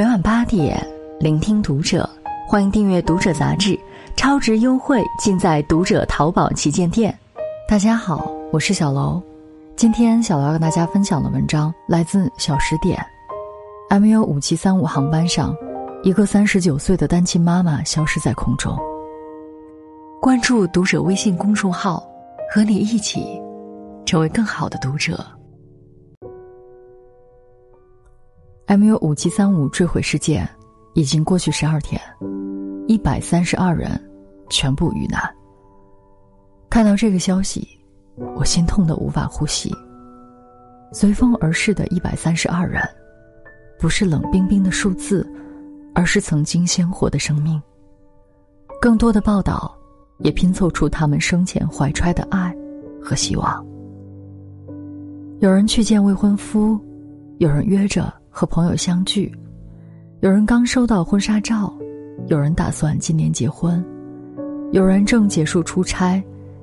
每晚八点，聆听读者，欢迎订阅《读者》杂志，超值优惠尽在《读者》淘宝旗舰店。大家好，我是小楼，今天小楼要跟大家分享的文章来自小十点。MU 五七三五航班上，一个三十九岁的单亲妈妈消失在空中。关注《读者》微信公众号，和你一起成为更好的读者。MU 五七三五坠毁事件已经过去十二天，一百三十二人全部遇难。看到这个消息，我心痛的无法呼吸。随风而逝的一百三十二人，不是冷冰冰的数字，而是曾经鲜活的生命。更多的报道也拼凑出他们生前怀揣的爱和希望。有人去见未婚夫，有人约着。和朋友相聚，有人刚收到婚纱照，有人打算今年结婚，有人正结束出差，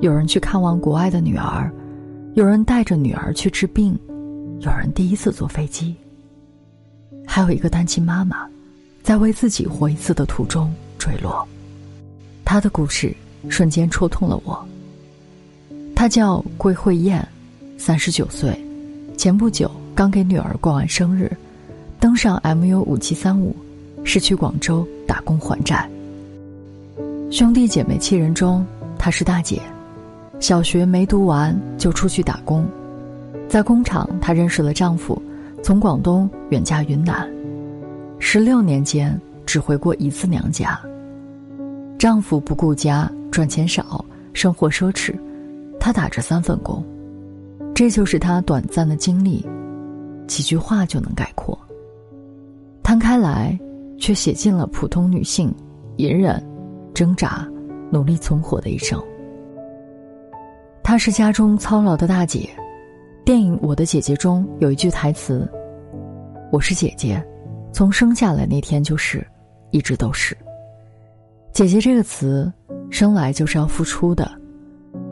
有人去看望国外的女儿，有人带着女儿去治病，有人第一次坐飞机。还有一个单亲妈妈，在为自己活一次的途中坠落。她的故事瞬间戳痛了我。她叫桂慧燕，三十九岁，前不久刚给女儿过完生日。登上 MU 五七三五，是去广州打工还债。兄弟姐妹七人中，她是大姐。小学没读完就出去打工，在工厂她认识了丈夫，从广东远嫁云南。十六年间只回过一次娘家。丈夫不顾家，赚钱少，生活奢侈，她打着三份工。这就是她短暂的经历，几句话就能概括。开来，却写尽了普通女性隐忍、挣扎、努力存活的一生。她是家中操劳的大姐。电影《我的姐姐》中有一句台词：“我是姐姐，从生下来那天就是，一直都是。”姐姐这个词，生来就是要付出的。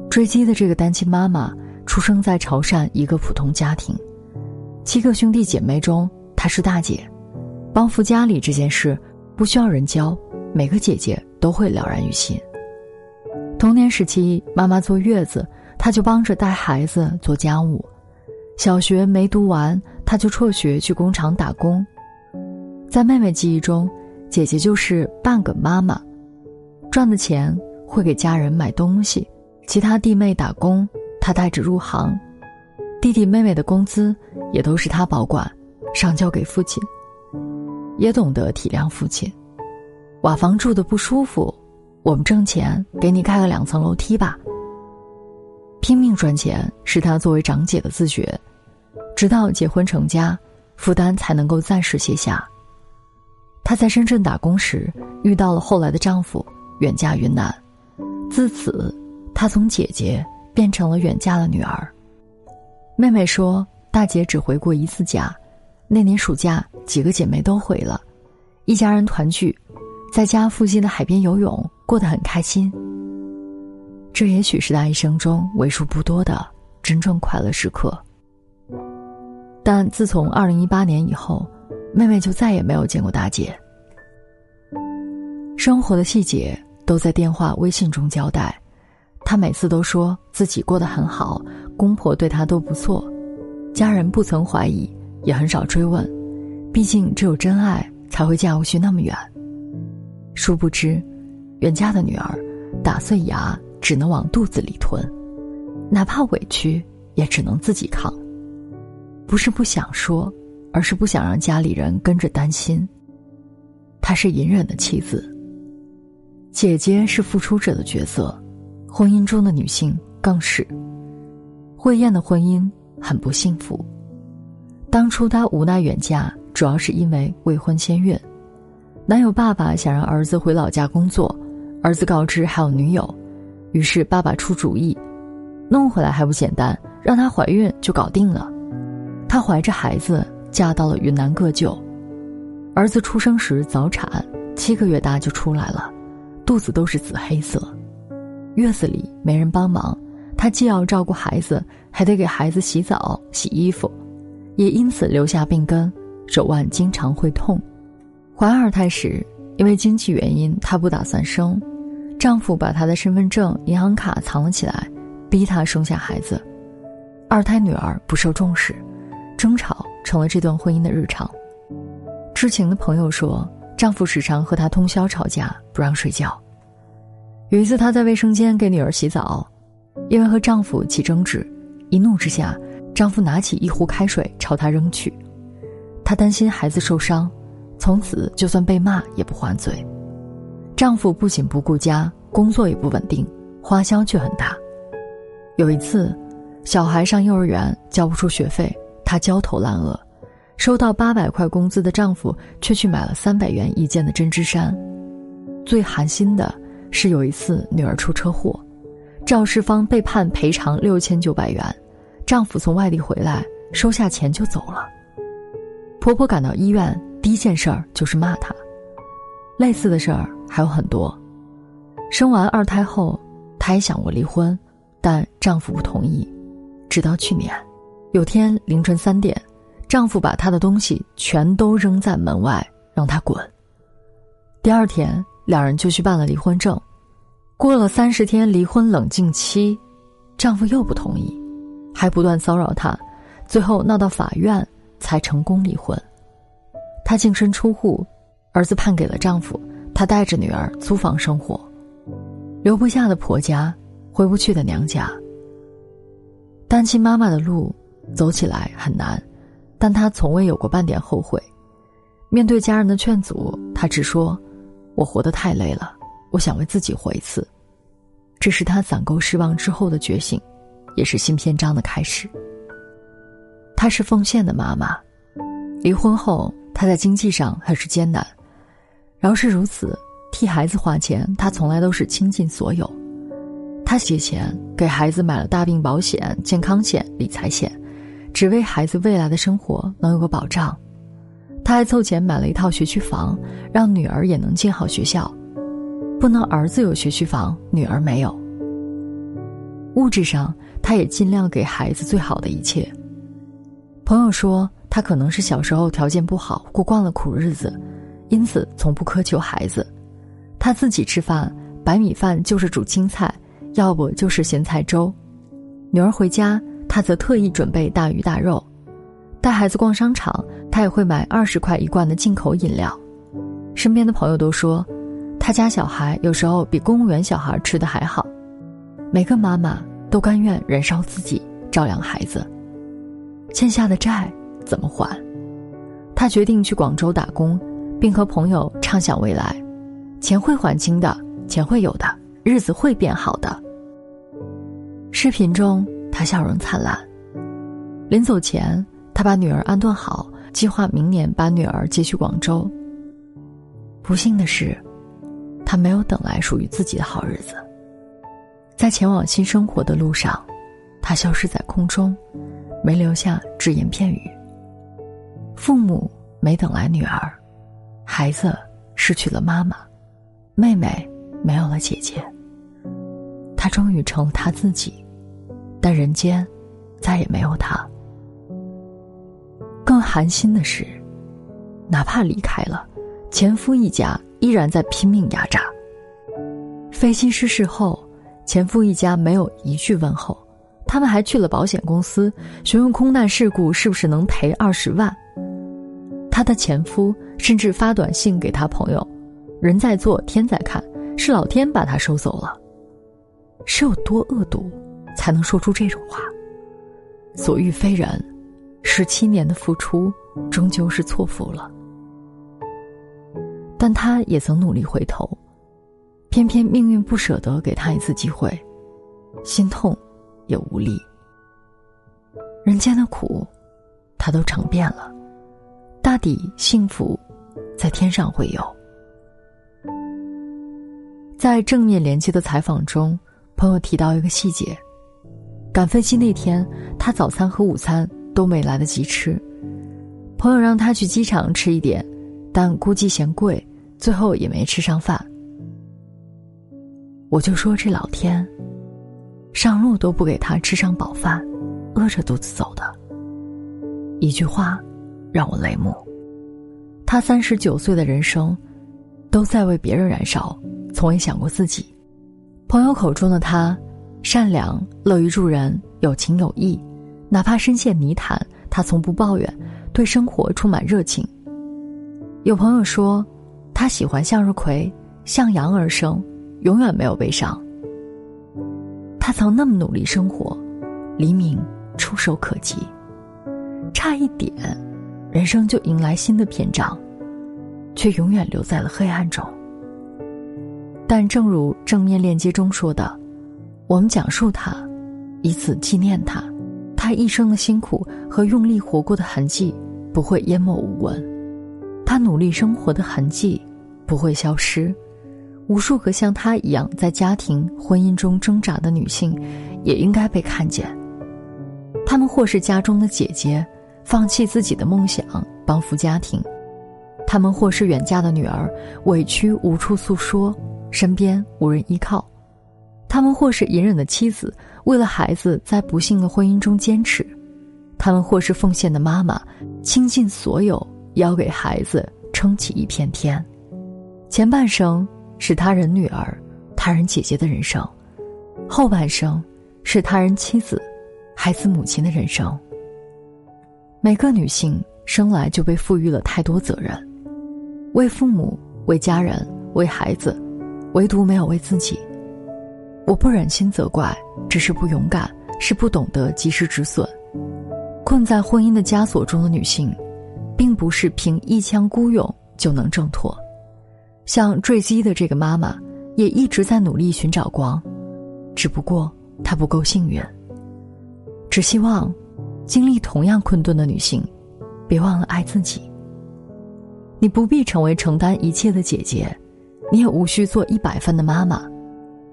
坠机的这个单亲妈妈，出生在潮汕一个普通家庭，七个兄弟姐妹中，她是大姐。帮扶家里这件事不需要人教，每个姐姐都会了然于心。童年时期，妈妈坐月子，她就帮着带孩子做家务；小学没读完，她就辍学去工厂打工。在妹妹记忆中，姐姐就是半个妈妈，赚的钱会给家人买东西，其他弟妹打工，她带着入行，弟弟妹妹的工资也都是她保管，上交给父亲。也懂得体谅父亲，瓦房住的不舒服，我们挣钱给你盖个两层楼梯吧。拼命赚钱是他作为长姐的自觉，直到结婚成家，负担才能够暂时卸下。她在深圳打工时遇到了后来的丈夫，远嫁云南，自此，她从姐姐变成了远嫁的女儿。妹妹说，大姐只回过一次家。那年暑假，几个姐妹都回了，一家人团聚，在家附近的海边游泳，过得很开心。这也许是她一生中为数不多的真正快乐时刻。但自从二零一八年以后，妹妹就再也没有见过大姐。生活的细节都在电话、微信中交代，她每次都说自己过得很好，公婆对她都不错，家人不曾怀疑。也很少追问，毕竟只有真爱才会嫁过去那么远。殊不知，远嫁的女儿打碎牙只能往肚子里吞，哪怕委屈也只能自己扛。不是不想说，而是不想让家里人跟着担心。她是隐忍的妻子，姐姐是付出者的角色，婚姻中的女性更是。慧燕的婚姻很不幸福。当初她无奈远嫁，主要是因为未婚先孕。男友爸爸想让儿子回老家工作，儿子告知还有女友，于是爸爸出主意，弄回来还不简单，让她怀孕就搞定了。她怀着孩子嫁到了云南个旧，儿子出生时早产，七个月大就出来了，肚子都是紫黑色。月子里没人帮忙，她既要照顾孩子，还得给孩子洗澡、洗衣服。也因此留下病根，手腕经常会痛。怀二胎时，因为经济原因，她不打算生，丈夫把她的身份证、银行卡藏了起来，逼她生下孩子。二胎女儿不受重视，争吵成了这段婚姻的日常。知情的朋友说，丈夫时常和她通宵吵架，不让睡觉。有一次，她在卫生间给女儿洗澡，因为和丈夫起争执，一怒之下，丈夫拿起一壶开水朝她扔去。她担心孩子受伤，从此就算被骂也不还嘴。丈夫不仅不顾家，工作也不稳定，花销却很大。有一次。小孩上幼儿园交不出学费，她焦头烂额；收到八百块工资的丈夫却去买了三百元一件的针织衫。最寒心的是有一次女儿出车祸，肇事方被判赔偿六千九百元，丈夫从外地回来收下钱就走了。婆婆赶到医院第一件事儿就是骂她。类似的事儿还有很多。生完二胎后，她也想过离婚，但丈夫不同意。直到去年，有天凌晨三点，丈夫把她的东西全都扔在门外，让她滚。第二天，两人就去办了离婚证。过了三十天离婚冷静期，丈夫又不同意，还不断骚扰她，最后闹到法院才成功离婚。她净身出户，儿子判给了丈夫，她带着女儿租房生活，留不下的婆家，回不去的娘家。单亲妈妈的路走起来很难，但她从未有过半点后悔。面对家人的劝阻，她只说：“我活得太累了，我想为自己活一次。”这是她攒够失望之后的觉醒，也是新篇章的开始。她是奉献的妈妈，离婚后她在经济上很是艰难，饶是如此，替孩子花钱，她从来都是倾尽所有。她借钱给孩子买了大病保险、健康险、理财险，只为孩子未来的生活能有个保障。她还凑钱买了一套学区房，让女儿也能进好学校。不能儿子有学区房，女儿没有。物质上，他也尽量给孩子最好的一切。朋友说，他可能是小时候条件不好，过惯了苦日子，因此从不苛求孩子。他自己吃饭，白米饭就是煮青菜。要不就是咸菜粥，女儿回家，他则特意准备大鱼大肉；带孩子逛商场，他也会买二十块一罐的进口饮料。身边的朋友都说，他家小孩有时候比公务员小孩吃的还好。每个妈妈都甘愿燃烧自己照亮孩子，欠下的债怎么还？他决定去广州打工，并和朋友畅想未来：钱会还清的，钱会有的，日子会变好的。视频中，他笑容灿烂。临走前，他把女儿安顿好，计划明年把女儿接去广州。不幸的是，他没有等来属于自己的好日子。在前往新生活的路上，他消失在空中，没留下只言片语。父母没等来女儿，孩子失去了妈妈，妹妹没有了姐姐。他终于成了他自己。但人间，再也没有他。更寒心的是，哪怕离开了，前夫一家依然在拼命压榨。飞机失事后，前夫一家没有一句问候，他们还去了保险公司询问空难事故是不是能赔二十万。他的前夫甚至发短信给他朋友：“人在做，天在看，是老天把他收走了。”是有多恶毒？才能说出这种话。所遇非人，十七年的付出终究是错付了。但他也曾努力回头，偏偏命运不舍得给他一次机会，心痛也无力。人间的苦，他都尝遍了，大抵幸福在天上会有。在正面连接的采访中，朋友提到一个细节。赶飞机那天，他早餐和午餐都没来得及吃。朋友让他去机场吃一点，但估计嫌贵，最后也没吃上饭。我就说这老天，上路都不给他吃上饱饭，饿着肚子走的。一句话，让我泪目。他三十九岁的人生，都在为别人燃烧，从未想过自己。朋友口中的他，善良、乐于助人、有情有义，哪怕深陷泥潭，他从不抱怨，对生活充满热情。有朋友说，他喜欢向日葵，向阳而生，永远没有悲伤。他曾那么努力生活，黎明触手可及，差一点。人生就迎来新的篇章，却永远留在了黑暗中。但正如正面链接中说的，我们讲述他，以此纪念他，他一生的辛苦和用力活过的痕迹不会淹没无闻，他努力生活的痕迹不会消失。无数个像她一样在家庭婚姻中挣扎的女性，也应该被看见。她们或是家中的姐姐。放弃自己的梦想，帮扶家庭；她们或是远嫁的女儿，委屈无处诉说，身边无人依靠；她们或是隐忍的妻子，为了孩子在不幸的婚姻中坚持；她们或是奉献的妈妈，倾尽所有要给孩子撑起一片天。前半生是他人女儿、他人姐姐的人生，后半生是他人妻子、孩子母亲的人生。每个女性生来就被赋予了太多责任，为父母、为家人、为孩子，唯独没有为自己。我不忍心责怪，只是不勇敢，是不懂得及时止损。困在婚姻的枷锁中的女性，并不是凭一腔孤勇就能挣脱。像坠机的这个妈妈，也一直在努力寻找光，只不过她不够幸运。只希望。经历同样困顿的女性，别忘了爱自己。你不必成为承担一切的姐姐，你也无需做一百分的妈妈。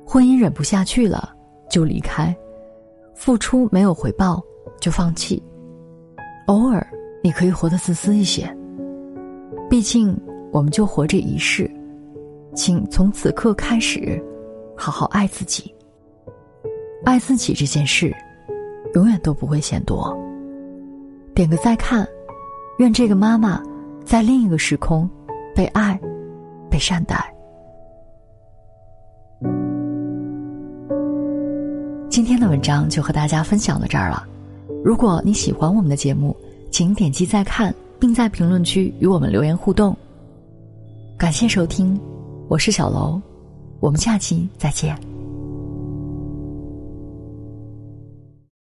婚姻忍不下去了就离开，付出没有回报就放弃。偶尔你可以活得自私一些。毕竟我们就活这一世，请从此刻开始，好好爱自己。爱自己这件事。永远都不会嫌多。点个再看，愿这个妈妈在另一个时空被爱、被善待。今天的文章就和大家分享到这儿了。如果你喜欢我们的节目，请点击再看，并在评论区与我们留言互动。感谢收听，我是小楼，我们下期再见。